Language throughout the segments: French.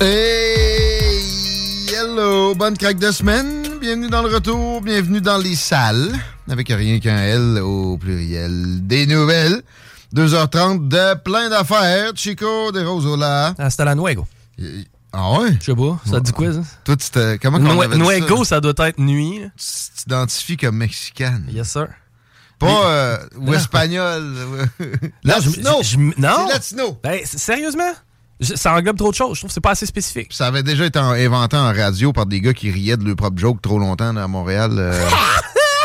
Hey! Hello! Bonne craque de semaine. Bienvenue dans le retour. Bienvenue dans les salles. Avec rien qu'un L au pluriel. Des nouvelles. 2h30 de plein d'affaires. Chico de Rosola. Hasta la nuego. Ah ouais? Je sais pas, ça dit quoi, ça? Toi, tu te- comment qu'on avait Nuego, ça? ça doit être nuit. Tu t'identifies comme mexicaine. Yes, sir. Pas euh, ou espagnol. Là, je- non. C'est latino. Ben, sérieusement? Ça englobe trop de choses. Je trouve que c'est pas assez spécifique. Ça avait déjà été en- inventé en radio par des gars qui riaient de leur propre joke trop longtemps à Montréal. euh.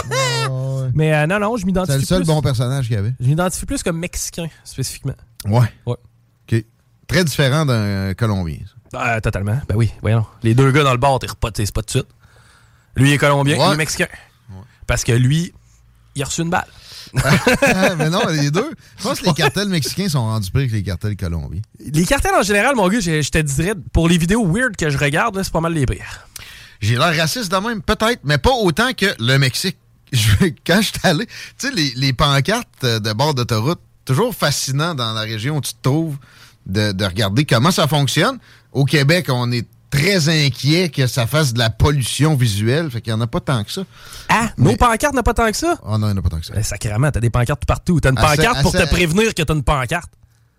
Mais euh, non, non, je m'identifie C'est le seul plus. bon personnage qu'il y avait. Je m'identifie plus comme mexicain, spécifiquement. Ouais. Ouais. OK. Très différent d'un Colombien. ça. Euh, totalement. Ben oui, voyons. Les deux gars dans le bar, t'es pas, t'es pas de suite. Lui, est colombien, Ouais. il est mexicain. Parce que lui, il a reçu une balle. Ah, mais non, les deux. Je pense que les cartels mexicains sont rendus pires que les cartels colombiens. Les cartels en général, mon gars, je, je te dirais, pour les vidéos weird que je regarde, c'est pas mal les pires. J'ai l'air raciste de même, peut-être, mais pas autant que le Mexique. Je- Quand je suis allé, tu sais, les, les pancartes de bord d'autoroute, toujours fascinant dans la région où tu te trouves de, de regarder comment ça fonctionne. Au Québec, on est très inquiet que ça fasse de la pollution visuelle, fait qu'il n'y en a pas tant que ça. Ah, nos pancartes n'ont pas tant que ça? Oh non, il n'y en a pas tant que ça. Ben, sacrément, t'as des pancartes tout partout. T'as une pancarte pour te prévenir que t'as une pancarte.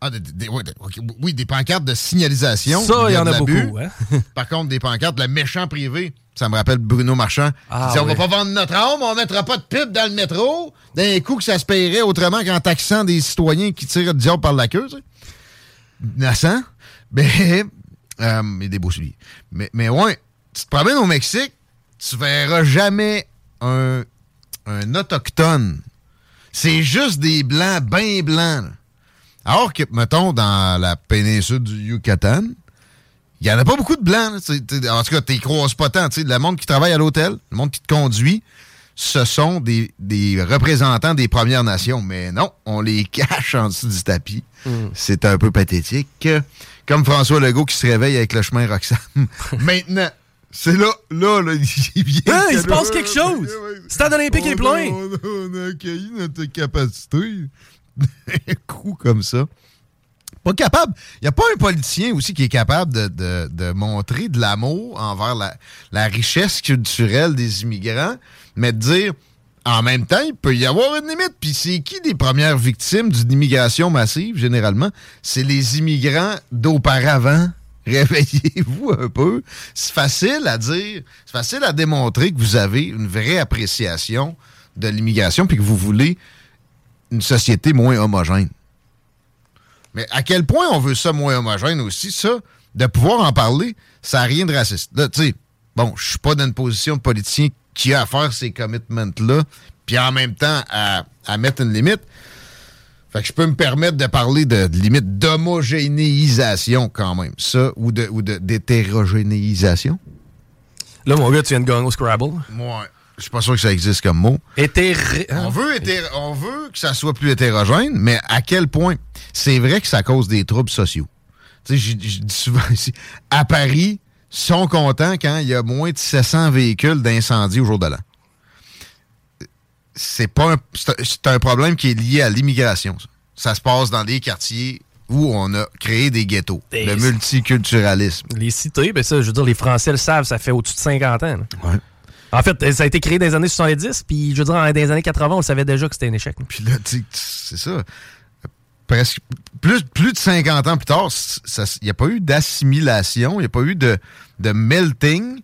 Ah, des- des- ouais, des- ok, oui, des pancartes de signalisation. Ça, il y en a beaucoup. Hein? Par contre, des pancartes de la méchant privé. Ça me rappelle Bruno Marchand. Ah, dit, on oui. va pas vendre notre âme, on mettra pas de pub dans le métro. D'un coup que ça se paierait autrement qu'en taxant des citoyens qui tirent le diable par la queue. Tu sais. Innocent. Mais, euh, et des beaux souliers. Mais, mais ouais, tu te promènes au Mexique, tu verras jamais un, un autochtone. C'est juste des blancs, bien blancs. là. Alors que, mettons, dans la péninsule du Yucatan, il n'y en a pas beaucoup de blancs. En tout cas, tu croises pas tant. Le monde qui travaille à l'hôtel, le monde qui te conduit, ce sont des, des représentants des Premières Nations. Mais non, on les cache en dessous du tapis. C'est un peu pathétique. Comme François Legault qui se réveille avec le chemin Roxham. Maintenant, c'est là, là, là, il vient. Il se passe quelque chose. Stade olympique est plein. On a, on a accueilli notre capacité. Un coup comme ça. Pas capable. Il n'y a pas un politicien aussi qui est capable de, de- de montrer de l'amour envers la, la richesse culturelle des immigrants, mais de dire, en même temps, il peut y avoir une limite. Puis c'est qui les premières victimes d'une immigration massive, généralement? C'est les immigrants d'auparavant. Réveillez-vous un peu. C'est facile à dire, c'est facile à démontrer que vous avez une vraie appréciation de l'immigration puis que vous voulez une société moins homogène. Mais à quel point on veut ça moins homogène aussi, ça, de pouvoir en parler, ça n'a rien de raciste. Tu sais, bon, je suis pas dans une position de politicien qui a à faire ces commitments-là, puis en même temps à, à mettre une limite. Fait que je peux me permettre de parler de, de limite d'homogénéisation quand même. Ça, ou de ou de- d'hétérogénéisation. Là, mon gars, tu viens de gagner au Scrabble. Moi, je suis pas sûr que ça existe comme mot. Hétéré... On veut, hétéro- on veut que ça soit plus hétérogène, mais à quel point? C'est vrai que ça cause des troubles sociaux. Tu sais, je dis souvent ici, à Paris, sont contents quand il y a moins de 700 véhicules d'incendie au jour de l'an. C'est pas un, c'est un- problème qui est lié à l'immigration. Ça. Ça se passe dans des quartiers où on a créé des ghettos. Et le multiculturalisme. Les cités, ben ça, je veux dire, les Français le savent, ça fait au-dessus de 50 ans. Ouais. En fait, ça a été créé dans les années 70, puis je veux dire, dans les années 80, on le savait déjà que c'était un échec. Puis là, c'est ça. Presque plus, de 50 ans plus tard, il n'y a pas eu d'assimilation, il n'y a pas eu de, melting,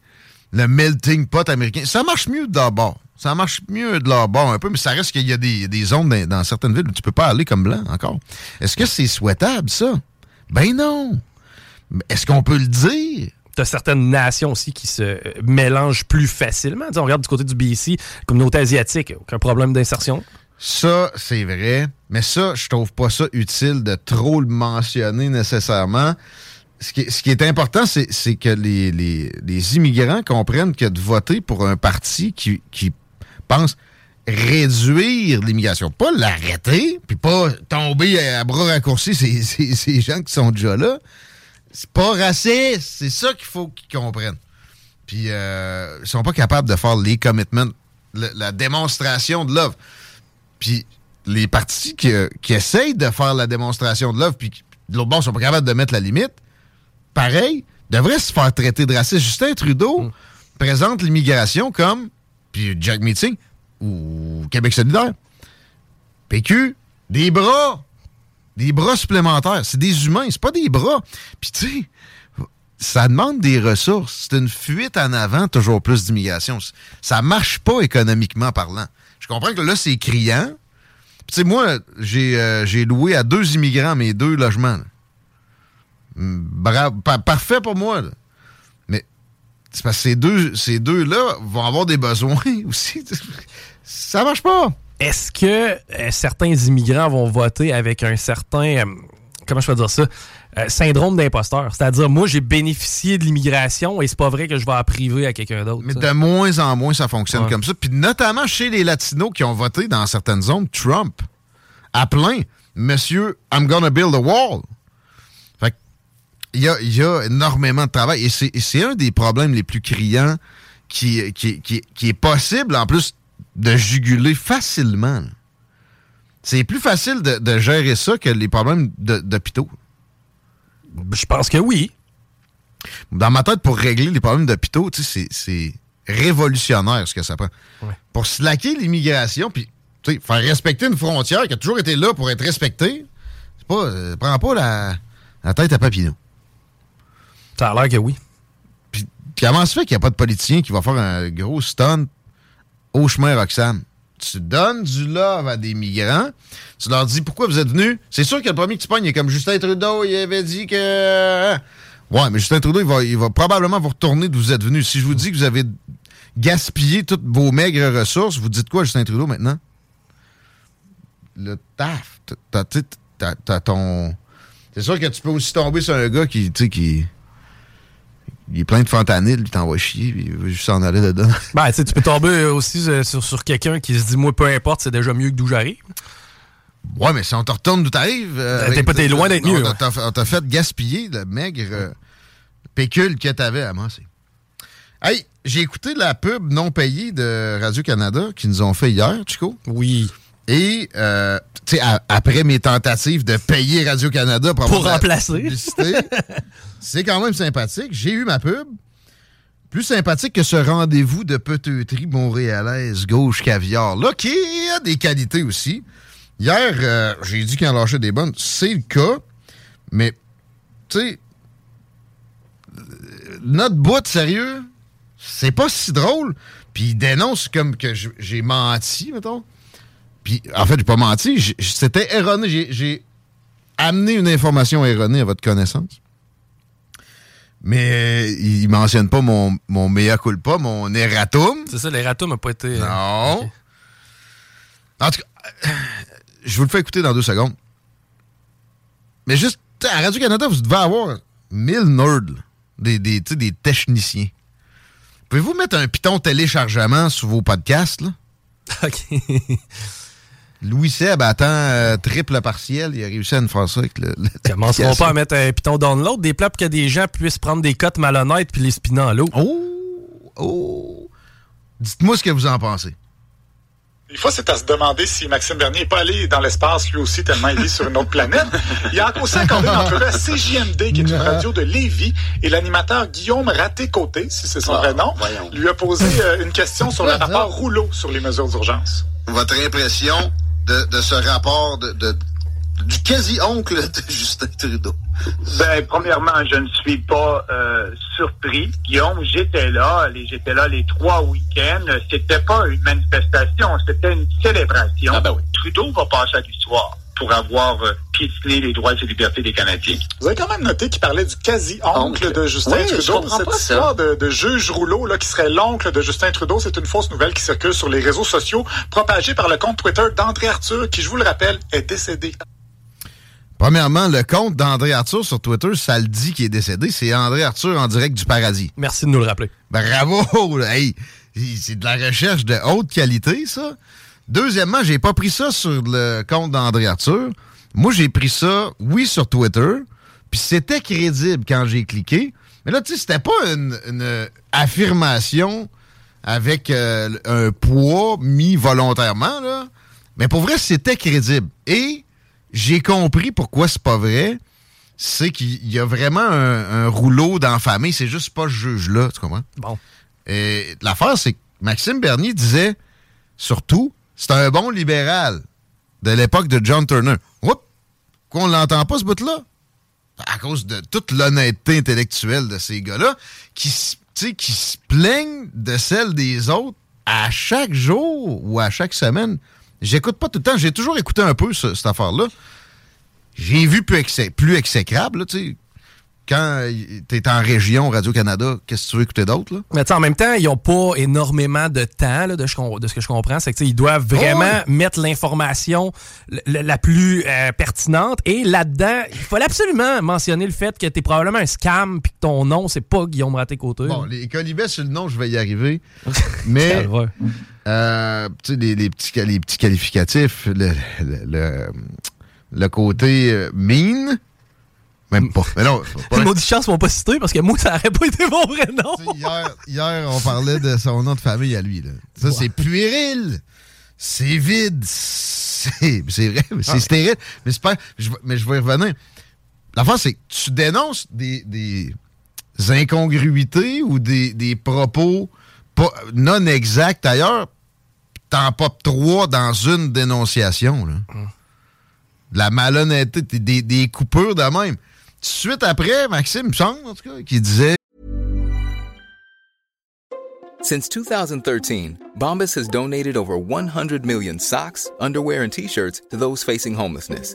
le melting pot américain. Ça marche mieux de leur bord. Ça marche mieux de leur bord un peu, mais ça reste qu'il y a des, des zones dans, certaines villes où tu peux pas aller comme blanc encore. Est-ce que c'est souhaitable, ça? Ben non. Est-ce qu'on peut le dire? T'as certaines nations aussi qui se mélangent plus facilement. On regarde du côté du BC, communauté asiatique, aucun problème d'insertion. Ça, c'est vrai. Mais ça, je trouve pas ça utile de trop le mentionner nécessairement. Ce qui, est important, c'est que les, immigrants comprennent que de voter pour un parti qui, pense réduire l'immigration, pas l'arrêter, puis pas tomber à bras raccourcis ces, gens qui sont déjà là, c'est pas raciste. C'est ça qu'il faut qu'ils comprennent. Puis euh, ils sont pas capables de faire les commitments, le- la démonstration de love. Puis les partis qui, euh, qui essayent de faire la démonstration de love, puis de l'autre bord, sont pas capables de mettre la limite, pareil, devraient se faire traiter de raciste. Justin Trudeau présente l'immigration comme, puis Jack Meeting, ou Québec solidaire. PQ, des bras. Des bras supplémentaires. C'est des humains, c'est pas des bras. Puis tu sais, ça demande des ressources. C'est une fuite en avant, toujours plus d'immigration. Ça marche pas économiquement parlant. Je comprends que là, c'est criant. Tu sais, moi, j'ai euh, j'ai loué à deux immigrants mes deux logements. Mm, Bravo, pa- parfait pour moi. là. Mais c'est parce que ces deux, ces deux-là vont avoir des besoins aussi. Ça marche pas. Est-ce que euh, certains immigrants vont voter avec un certain, euh, comment je peux dire ça, Euh, syndrome d'imposteur? C'est-à-dire, moi, j'ai bénéficié de l'immigration et c'est pas vrai que je vais en priver à quelqu'un d'autre. Mais de moins en moins, ça fonctionne Ouais. comme ça. Puis notamment chez les Latinos qui ont voté dans certaines zones, Trump a plein Monsieur, I'm gonna build a wall. Fait il y a, il y a énormément de travail. Et c'est un des problèmes les plus criants qui, qui, qui, qui est possible, en plus, de juguler facilement. C'est plus facile de, de gérer ça que les problèmes d'hôpitaux. Je pense que oui. Dans ma tête, pour régler les problèmes d'hôpitaux, c'est- révolutionnaire ce que ça prend. Ouais. Pour slacker l'immigration, puis tu sais, faire respecter une frontière qui a toujours été là pour être respectée, c'est pas, euh, prends pas la, la tête à Papineau. Ça a l'air que oui. Puis comment se fait qu'il n'y a pas de politicien qui va faire un gros stunt au chemin Roxane? Tu donnes du love à des migrants, tu leur dis pourquoi vous êtes venus? C'est sûr que le premier que tu pognes, il est comme Justin Trudeau, il avait dit que. Ouais, mais Justin Trudeau, il va, il va probablement vous retourner d'où vous êtes venus. Si je vous dis que vous avez gaspillé toutes vos maigres ressources, vous dites quoi, Justin Trudeau, maintenant? Le taf. T'as- ton. C'est sûr que tu peux aussi tomber sur un gars qui, tu qui. Il est plein de fentanyl, il t'envoie chier, puis il veut juste s'en aller dedans. Ben, tu peux tomber aussi euh, sur, sur quelqu'un qui se dit, moi, peu importe, c'est déjà mieux que d'où j'arrive. Ouais, mais si on te retourne d'où t'arrives. euh, T'es avec- pas- t'es loin d'être on mieux, t'a- ouais. t'a- On t'a fait gaspiller le maigre euh, pécule que t'avais à masser. Hey, j'ai écouté la pub non payée de Radio-Canada qu'ils nous ont fait hier, Chico. Oui. Et, euh, tu sais, à- après mes tentatives de payer Radio-Canada pour, Pour remplacer. publicité, c'est quand même sympathique. J'ai eu ma pub. Plus sympathique que ce rendez-vous de peteuterie montréalaise gauche caviar, là, qui a des qualités aussi. Hier, euh, j'ai dit qu'il en lâchait des bonnes. C'est le cas. Mais, tu sais, euh, notre bout, sérieux, c'est pas si drôle. Puis il dénonce comme que j'ai menti, mettons. Puis, en fait, j'ai pas menti. C'était erroné. J'ai- amené une information erronée à votre connaissance. Mais euh, il mentionne pas mon, mon mea culpa, mon erratum. C'est ça, l'erratum n'a pas été. euh, Non. En tout cas, je vous le fais écouter dans deux secondes. Mais juste, à Radio-Canada, vous devez avoir 1000 nerds, des, des, des techniciens. Pouvez-vous mettre un piton téléchargement sur vos podcasts, là? OK. Louis Seb attend euh, triple partiel. Il a réussi à nous faire ça avec le. le- Commenceront pas à mettre un piton download des plats pour que des gens puissent prendre des cotes malhonnêtes puis les spinner en l'eau. Oh! Oh! Dites-moi ce que vous en pensez. Des fois, c'est à se demander si Maxime Bernier n'est pas allé dans l'espace lui aussi, tellement il est sur une autre planète. Il a aussi accordé une entrevue à CJMD, qui est une radio de Lévis, et l'animateur Guillaume Raté-Côté, si c'est son vrai nom, lui a posé euh, une question sur le rapport Rouleau sur les mesures d'urgence. Votre impression? De, de ce rapport de, de- du quasi-oncle de Justin Trudeau? Ben, premièrement, je ne suis pas euh, surpris. Guillaume, j'étais là. les- J'étais là les trois week-ends. C'était pas une manifestation, c'était une célébration. Trudeau va passer à l'histoire pour avoir euh, piétiné les droits et libertés des Canadiens. Vous avez quand même noté qu'il parlait du quasi-oncle de Justin Oui, je Trudeau. comprends Cette pas ça. histoire de, de juge Rouleau là, qui serait l'oncle de Justin Trudeau, c'est une fausse nouvelle qui circule sur les réseaux sociaux, propagée par le compte Twitter d'André Arthur, qui, je vous le rappelle, est décédé. Premièrement, le compte d'André Arthur sur Twitter, ça le dit qu'il est décédé. C'est André Arthur en direct du paradis. Merci de nous le rappeler. Bravo! Hey, c'est de la recherche de haute qualité, ça. Deuxièmement, j'ai pas pris ça sur le compte d'André Arthur. Moi, j'ai pris ça, oui, sur Twitter. Puis c'était crédible quand j'ai cliqué. Mais là, tu sais, c'était pas une, une affirmation avec euh, un poids mis volontairement, là. Mais pour vrai, c'était crédible. Et j'ai compris pourquoi c'est pas vrai. C'est qu'il y a vraiment un, un rouleau dans la famille. C'est juste pas ce juge-là, tu comprends? Bon. Et l'affaire, c'est que Maxime Bernier disait, surtout, c'est un bon libéral de l'époque de John Turner. Oups! Qu'on l'entend pas, ce bout-là? À cause de toute l'honnêteté intellectuelle de ces gars-là, qui, qui se plaignent de celle des autres à chaque jour ou à chaque semaine. J'écoute pas tout le temps. J'ai toujours écouté un peu ce- cette affaire-là. J'ai vu plus, exé- plus exécrable, tu. Quand tu es en région Radio-Canada, qu'est-ce que tu veux écouter d'autre, là? Mais tu sais, en même temps, ils n'ont pas énormément de temps, là, de, ce qu'on- de ce que je comprends. C'est que tu sais, ils doivent vraiment Oh, ouais. mettre l'information la plus euh, pertinente. Et là-dedans, il fallait absolument mentionner le fait que tu es probablement un scam puis que ton nom, c'est pas Guillaume Raté-Côté. Bon, les colibets sur le nom, je vais y arriver. Mais, euh, tu sais, les, les petits, les petits qualificatifs, le, le, le- le côté euh, mean, même pas. Mais non, pas- maudits chances m'ont pas cité parce que moi, ça aurait pas été mon vrai nom. hier, hier, on parlait de son nom de famille à lui. Là. Ça, c'est puéril. C'est vide. C'est vrai, c'est Ah. stérile. Mais, c'est pas, je, vais- mais je vais y revenir. L'affaire, c'est que tu dénonces des, des incongruités ou des, des propos pas, non exacts ailleurs, t'en popes trois dans une dénonciation. Là. De La malhonnêteté, des, des coupures de même. Suite après, Maxime, en tout cas, qui disait Since 2013, Bombas has donated over 100 million socks, underwear, and t shirts to those facing homelessness.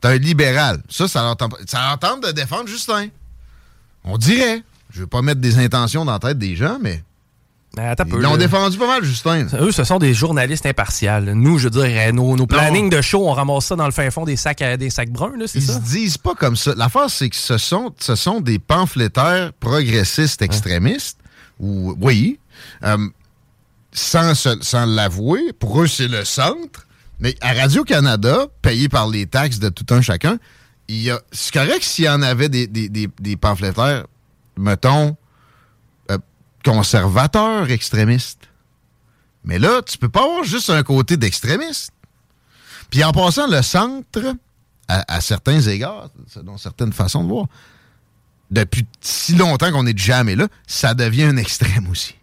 T'es un libéral. Ça, ça leur tente, ça leur tente de défendre Justin. On dirait. Je veux pas mettre des intentions dans la tête des gens, mais. Un Ils l'ont défendu pas mal, Justin. Eux, ce sont des journalistes impartials. Nous, je veux dire, euh, nos, nos plannings de show, on ramasse ça dans le fin fond des sacs, à- des sacs bruns, là, c'est Ils ça? se disent pas comme ça. L'affaire, c'est que ce sont, ce sont des pamphlétaires progressistes extrémistes. Ou, oui. euh, sans, sans l'avouer. Pour eux, c'est le centre. Mais à Radio-Canada, payé par les taxes de tout un chacun. C'est correct s'il y en avait des, des, des, des pamphlétaires, mettons, conservateur extrémiste. Mais là, tu peux pas avoir juste un côté d'extrémiste. Puis en passant, le centre, à, à certains égards, selon certaines façons de voir, depuis si longtemps qu'on est jamais là, ça devient un extrême aussi.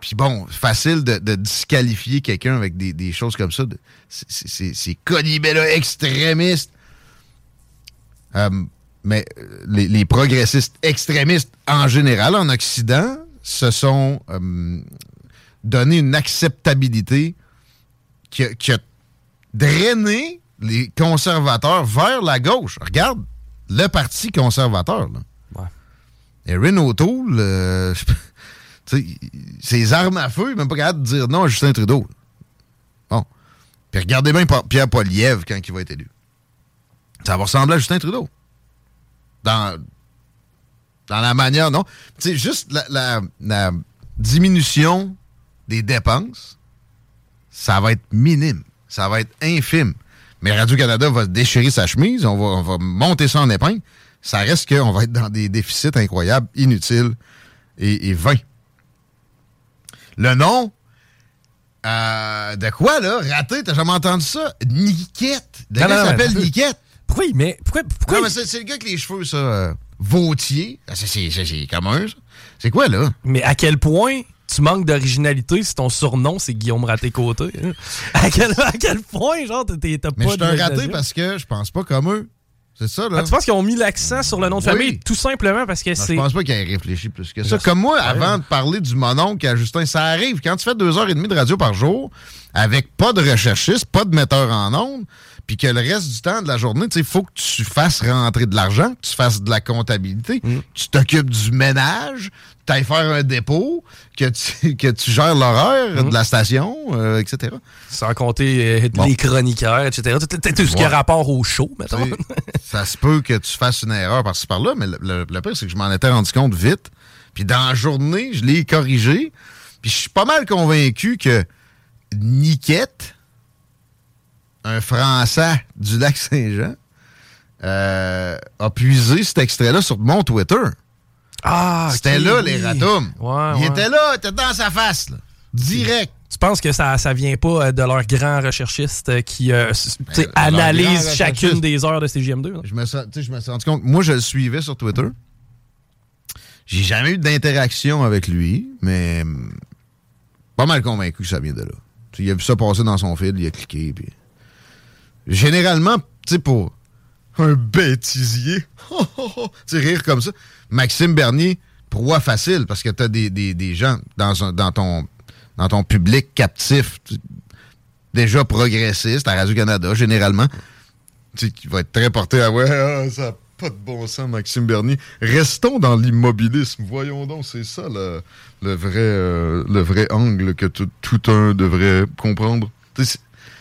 Puis bon, facile de, de disqualifier quelqu'un avec des, des choses comme ça. c'est- colibé-là extrémiste. Euh, mais euh, les, les progressistes extrémistes en général en Occident se sont euh, donné une acceptabilité qui a, qui a drainé les conservateurs vers la gauche. Regarde le parti conservateur. Là. Erin O'Toole, euh, ses armes à feu, même pas capable de dire non à Justin Trudeau. Bon. Puis regardez bien Pierre Poilievre quand il va être élu. Ça va ressembler à Justin Trudeau. Dans, dans la manière, non? Tu sais, juste la, diminution des dépenses, ça va être minime. Ça va être infime. Mais Radio-Canada va déchirer sa chemise, on va, on va monter ça en épingle. Ça reste qu'on va être dans des déficits incroyables, inutiles et vains. Le nom, euh, de quoi, là? Raté, t'as jamais entendu ça? Niquette. De Non, gars s'appelle Niquette. Pourquoi, mais pourquoi, pourquoi Non, mais c'est le gars avec les cheveux, ça. euh, Vautier. Ah, c'est- commun, ça. C'est quoi, là? Mais à quel point tu manques d'originalité si ton surnom c'est Guillaume Raté-Côté? hein? À quel, à quel point, genre, t'es- t'as Mais pas je suis un raté parce que je pense pas comme eux. C'est ça, là. Ah, tu penses qu'ils ont mis l'accent sur le nom de Oui. famille tout simplement parce que c'est. je pense pas qu'il ait réfléchi plus que ça. Comme moi, avant de parler du mononcle à Justin, ça arrive. Quand tu fais deux heures et demie de radio par jour, avec pas de recherchiste, pas de metteur en ondes, puis que le reste du temps de la journée, il faut que tu fasses rentrer de l'argent, que tu fasses de la comptabilité, Mm. que tu t'occupes du ménage, tu ailles faire un dépôt, que tu, que tu gères l'horaire Mm. de la station, euh, etc. Sans compter euh, les chroniqueurs, etc. Tout, tout- tout ce qui a rapport au show, mettons. Ça se peut que tu fasses une erreur par-ci par-là, mais le, le- le pire, c'est que je m'en étais rendu compte vite. Puis dans la journée, je l'ai corrigé. Puis je suis pas mal convaincu que Niquette, un Français du lac Saint-Jean, euh, a puisé cet extrait-là sur mon Twitter. Ah, C'était là, oui. les ratums. Ouais, Il ouais. était là, il était dans sa face, là. Direct. Tu penses que ça, ça vient pas euh, de leur grand recherchiste euh, qui euh, Ben, leur grand analyse chacune des heures de CGM2? là? Je me, suis- tu sais, je me suis rendu compte. Moi, je le suivais sur Twitter. J'ai jamais eu d'interaction avec lui, mais hum, pas mal convaincu que ça vient de là. Il a vu ça passer dans son fil, il a cliqué. Puis... Généralement, tu sais, pour un bêtisier, tu rire comme ça, Maxime Bernier, proie facile, parce que tu as des, gens dans, ton, public captif, déjà progressiste à Radio-Canada, généralement qui va être très porté à ouais, ah, ça n'a pas de bon sens, Maxime Bernier. Restons dans l'immobilisme. Voyons donc, c'est ça le, vrai, euh, le vrai angle que tout, tout un devrait comprendre.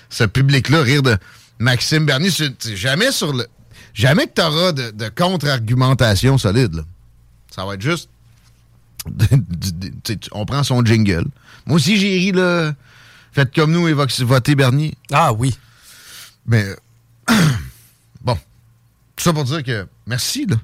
Ce public-là, rire de Maxime Bernier, jamais sur le. Jamais que tu auras de, de contre-argumentation solide. là. Ça va être juste. on prend son jingle. Moi aussi, j'ai ri, là. Faites comme nous et votez Bernier. Ah oui. Mais bon, tout ça pour dire que merci, là.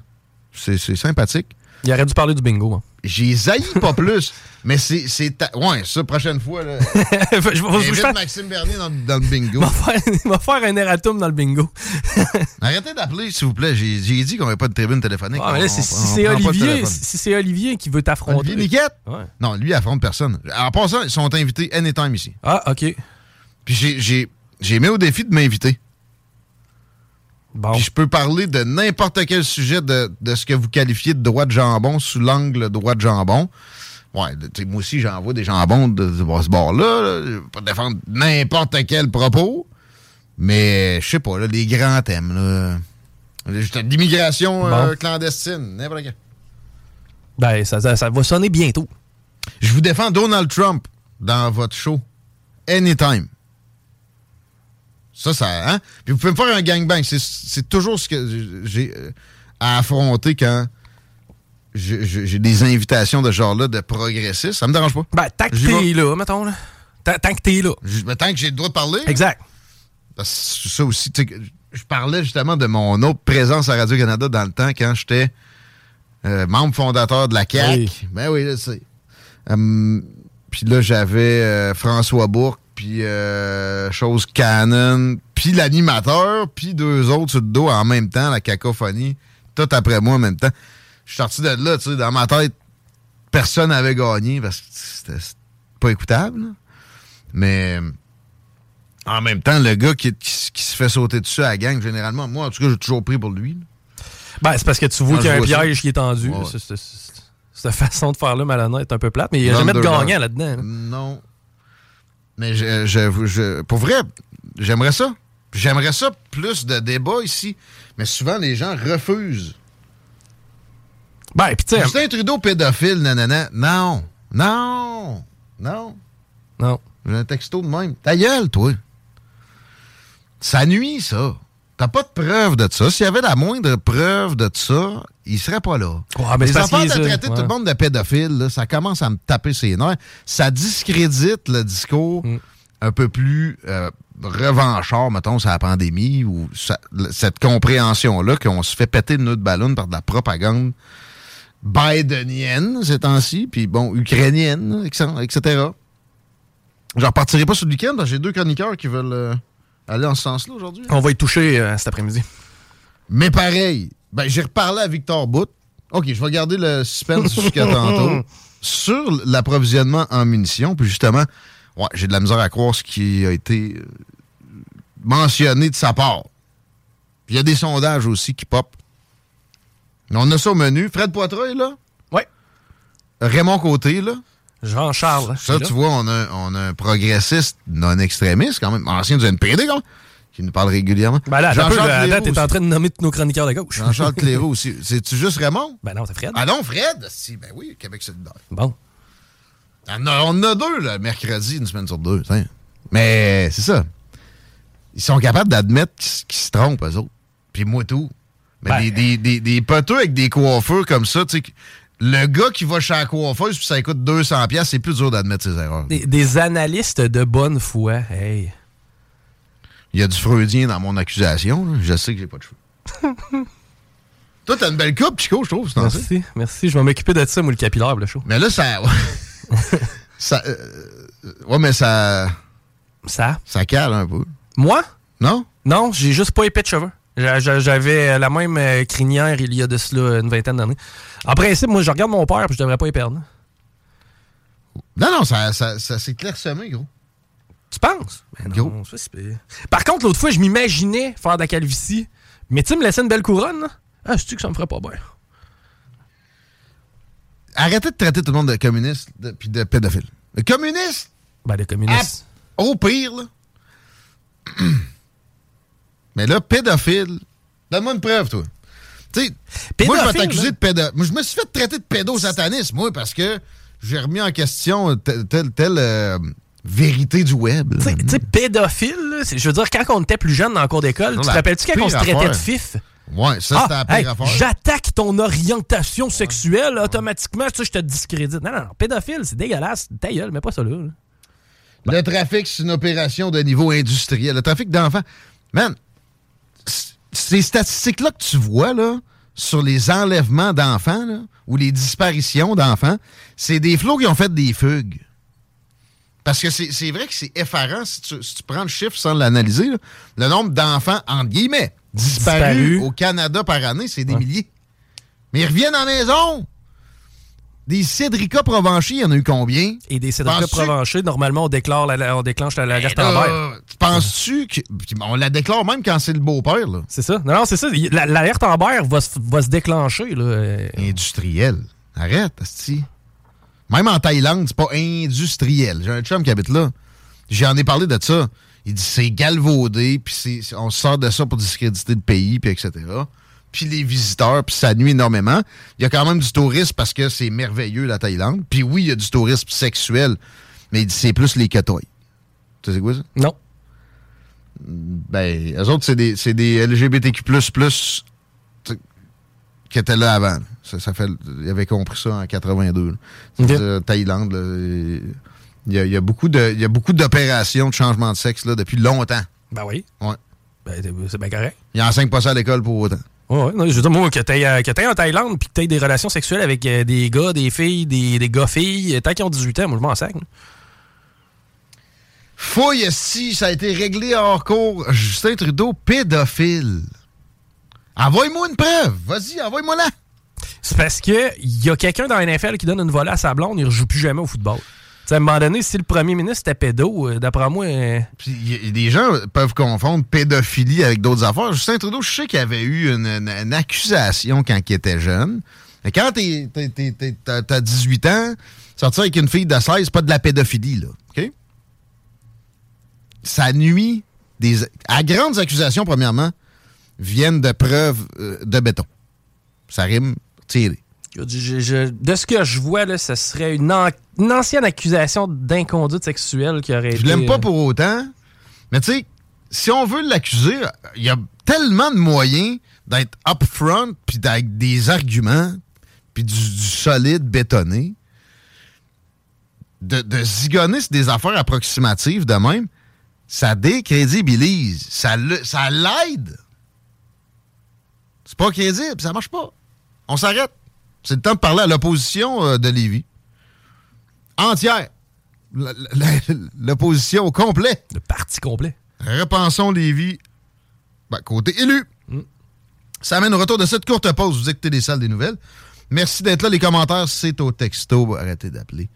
C'est c'est sympathique. Il aurait dû parler du bingo. hein. J'ai zaï pas plus, mais c'est. c'est ta- Ouais, ça, prochaine fois, là. je vais- je faire- Maxime Bernier dans, dans le bingo. Il va faire, un erratum dans le bingo. Arrêtez d'appeler, s'il vous plaît. J'ai dit qu'on n'avait pas de tribune téléphonique. Ah, mais si c'est Olivier, si c'est Olivier qui veut t'affronter. Olivier Niquette? Ouais. Non, lui, il affronte personne. En passant, ils sont invités anytime ici. Ah, OK. Puis j'ai- j'ai j'ai mis au défi de m'inviter. Bon. Puis je peux parler de n'importe quel sujet de, de ce que vous qualifiez de droit de jambon sous l'angle droit de jambon. Ouais, moi aussi, j'envoie des jambons de, de ce bord-là. là. Je vais pas défendre n'importe quel propos. Mais, je sais pas, là, les grands thèmes, là. L'immigration euh, clandestine, n'importe quel. Ben, ça, ça- ça va sonner bientôt. Je vous défends Donald Trump dans votre show. Anytime. Ça, ça, hein? Puis vous pouvez me faire un gangbang. C'est- C'est toujours ce que j'ai euh, à affronter quand j'ai des invitations de ce genre-là de progressistes. Ça me dérange pas. Ben, tant que t'es là, mettons, là. Tant, que t'es là. Ben, tant que j'ai le droit de parler. Exact. Parce que ça aussi, tu sais, que je parlais justement de mon autre présence à Radio-Canada dans le temps quand j'étais euh, membre fondateur de la CAQ. Oui. Ben oui, je sais. Hum, puis là, j'avais euh, François Bourque, puis euh, Chose Canon, puis l'animateur, puis deux autres sur le dos en même temps, la cacophonie, tout après moi en même temps. Je suis sorti de là, tu sais, dans ma tête, personne n'avait gagné parce que c'était pas écoutable. là. Mais en même temps, le gars qui, qui- qui se fait sauter dessus à la gang, généralement, moi, en tout cas, j'ai toujours pris pour lui. là. Ben, c'est parce que tu vois qu'il y a un ça. piège qui est tendu. Ouais. Cette façon de faire là, malhonnête, est un peu plate, mais il n'y a jamais de gagnant là-dedans. là. Non. Mais je, je- je- pour vrai, j'aimerais ça. J'aimerais ça plus de débats ici. Mais souvent, les gens refusent. Ben, puis tu sais. Justin Trudeau pédophile, nanana. Non. Non. Non. Non. J'ai un texto de même. Ta gueule, toi. Ça nuit, ça. T'as pas de preuve de ça. S'il y avait la moindre preuve de ça, il serait pas là. Ouais, mais Les affaires de traiter tout le monde de pédophile, là, ça commence à me taper ses nerfs. Ça discrédite le discours Mm. un peu plus euh, revanchard, mettons, sur la pandémie, ou ça- cette compréhension-là qu'on se fait péter de notre ballon par de la propagande bidenienne ces temps-ci, puis bon, ukrainienne, etc. Je repartirai pas sur le week-end, j'ai deux chroniqueurs qui veulent euh, aller en ce sens-là aujourd'hui. On va y toucher euh, cet après-midi. Mais pareil, ben, j'ai reparlé à Victor Bout. OK, je vais garder le suspense jusqu'à tantôt. Sur l'approvisionnement en munitions, puis justement, ouais, j'ai de la misère à croire ce qui a été euh, mentionné de sa part. Puis il y a des sondages aussi qui pop. On a ça au menu. Fred Poitras est là? Oui. Raymond Côté, là? Jean-Charles. Ça, là. tu vois, on a, on a un progressiste non extrémiste, quand même, ancien du NPD, quand même, qui nous parle régulièrement. Ben là, un peu, Cléroux attends, t'es en train de nommer tous nos chroniqueurs de gauche. Jean-Charles Cléroux aussi. C'est-tu juste Raymond? Ben non, c'est Fred. Ah non, Fred? Si, ben oui, Québec solidaire. Bon. On a, on a deux, le mercredi, une semaine sur deux. tiens. Mais c'est ça. Ils sont capables d'admettre qu'ils se trompent, eux autres. Puis moi, tout. Mais Ben- des, des, des, des poteux avec des coiffeurs comme ça, tu sais, le gars qui va chez la coiffeuse puis ça coûte 200$, piastres, c'est plus dur d'admettre ses erreurs. Des, des analystes de bonne foi. Hey. Il y a du freudien dans mon accusation. là. Je sais que j'ai pas de cheveux. Toi, t'as une belle coupe, Chico, je trouve. c'est dans ça. Merci, merci. Je vais m'occuper de ça, moi, le capillaire, le show. Mais là, ça. ça euh, ouais, mais ça. Ça? Ça cale un peu. Moi? Non? Non, j'ai juste pas épais de cheveux. J'a- j'a- J'avais la même euh, crinière il y a de cela une vingtaine d'années. En principe, moi, je regarde mon père puis je devrais pas y perdre. Non, non, ça, ça, ça s'est clairsemé, gros. Tu penses? Ben non, ça, c'est pire. Par contre, l'autre fois, je m'imaginais faire de la calvitie. Mais tu me laisser une belle couronne, là? Ah, sais-tu que ça me ferait pas bien? Arrêtez de traiter tout le monde de communiste de- puis de pédophile. Le communiste? Ben, les communistes. Ah, au pire, là. Mais là, pédophile. Donne-moi une preuve, toi. Tu sais, moi, je vais Pédophile, t'accuser là. de pédo. Moi, je me suis fait traiter de pédosatanisme, moi, parce que j'ai remis en question telle, telle, euh, vérité du web. Tu sais, pédophile, là, je veux dire, quand on était plus jeune dans le cours d'école, tu te la rappelles-tu quand on se traitait de fif? Ouais, ça, c'était la Ah, pire hey, affaire. J'attaque ton orientation sexuelle, automatiquement, ça, je te discrédite. Non, non, non, pédophile, c'est dégueulasse. Ta gueule, mais pas ça là. là. Le trafic, c'est une opération de niveau industriel. Le trafic d'enfants. Man, ces statistiques-là que tu vois, là, sur les enlèvements d'enfants, ou les disparitions d'enfants, c'est des flots qui ont fait des fugues. Parce que c'est vrai que c'est effarant si tu, si tu prends le chiffre sans l'analyser. Le nombre d'enfants, entre guillemets, disparus au Canada par année, c'est des milliers. Mais ils reviennent en maison. Des Cédrica Provencher, il y en a eu combien? Et des Cédric Penses-tu- Provencher, normalement, on, déclare la- la- on déclenche la- l'alerte Ben en Penses-tu que. On la déclare même quand c'est le beau-père, là? C'est ça. Non, non, c'est ça. La- L'alerte Amber va, va se déclencher. Là. Industriel. Arrête, asti. Même en Thaïlande, c'est pas industriel. J'ai un chum qui habite là. J'en ai parlé de ça. Il dit c'est galvaudé, puis on sort de ça pour discréditer le pays, puis etc. Puis les visiteurs, puis ça nuit énormément. Il y a quand même du tourisme parce que c'est merveilleux, la Thaïlande. Puis oui, il y a du tourisme sexuel, mais il dit c'est plus les cotoys. Tu sais quoi ça? Non. Ben, eux autres, c'est des, des LGBTQ+, qui étaient là avant. Ça, ça fait, ils avaient compris ça en 82. là. Ok. C'est-à-dire, Thaïlande, là, il y a, il y a beaucoup de- il y a beaucoup d'opérations de changement de sexe là, depuis longtemps. Ben oui. Ouais. Ben, c'est bien correct. Ils n'enseignent pas ça à l'école pour autant. Ouais, non, je veux dire, moi, que t'ailles euh, en Thaïlande puis que t'aies des relations sexuelles avec euh, des gars, des filles, des, des gars-filles, tant qu'ils ont 18 ans, moi, je m'en sac. là. Fouille si ça a été réglé hors cours. Justin Trudeau, pédophile. Envoie-moi une preuve. Vas-y, envoie-moi là. C'est parce que y a quelqu'un dans la NFL qui donne une volée à sa blonde, il ne rejoue plus jamais au football. À un moment donné, si le premier ministre était pédo, euh, d'après moi. euh, Puis des gens peuvent confondre pédophilie avec d'autres affaires. Justin Trudeau, je sais qu'il avait eu une, accusation quand il était jeune. Mais quand t'as 18 ans, sortir avec une fille de 16, c'est pas de la pédophilie, là. OK? Ça nuit des. À grandes accusations, premièrement, viennent de preuves euh, de béton. Ça rime tiré. je- je- de ce que je vois, là, ce serait une, an- une ancienne accusation d'inconduite sexuelle qui aurait été. Je l'aime pas euh, pour autant. Mais tu sais, si on veut l'accuser, il y a tellement de moyens d'être upfront, puis avec des arguments, puis du, du solide bétonné. De, de zigonner sur des affaires approximatives de même, ça décrédibilise. Ça le- ça l'aide. C'est pas crédible, ça marche pas. On s'arrête. C'est le temps de parler à l'opposition euh, de Lévis. Entière. L'opposition au complet. Le parti complet. Repensons Lévis. Ben, côté élu. Ça amène au retour de cette courte pause. Vous écoutez les salles des nouvelles. Merci d'être là. Les commentaires, c'est au texto. Arrêtez d'appeler.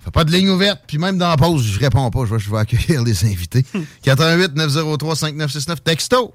On fait pas de ligne ouverte. Puis même dans la pause, je réponds pas. Je vais, je vais accueillir les invités. 88 903 5969 texto.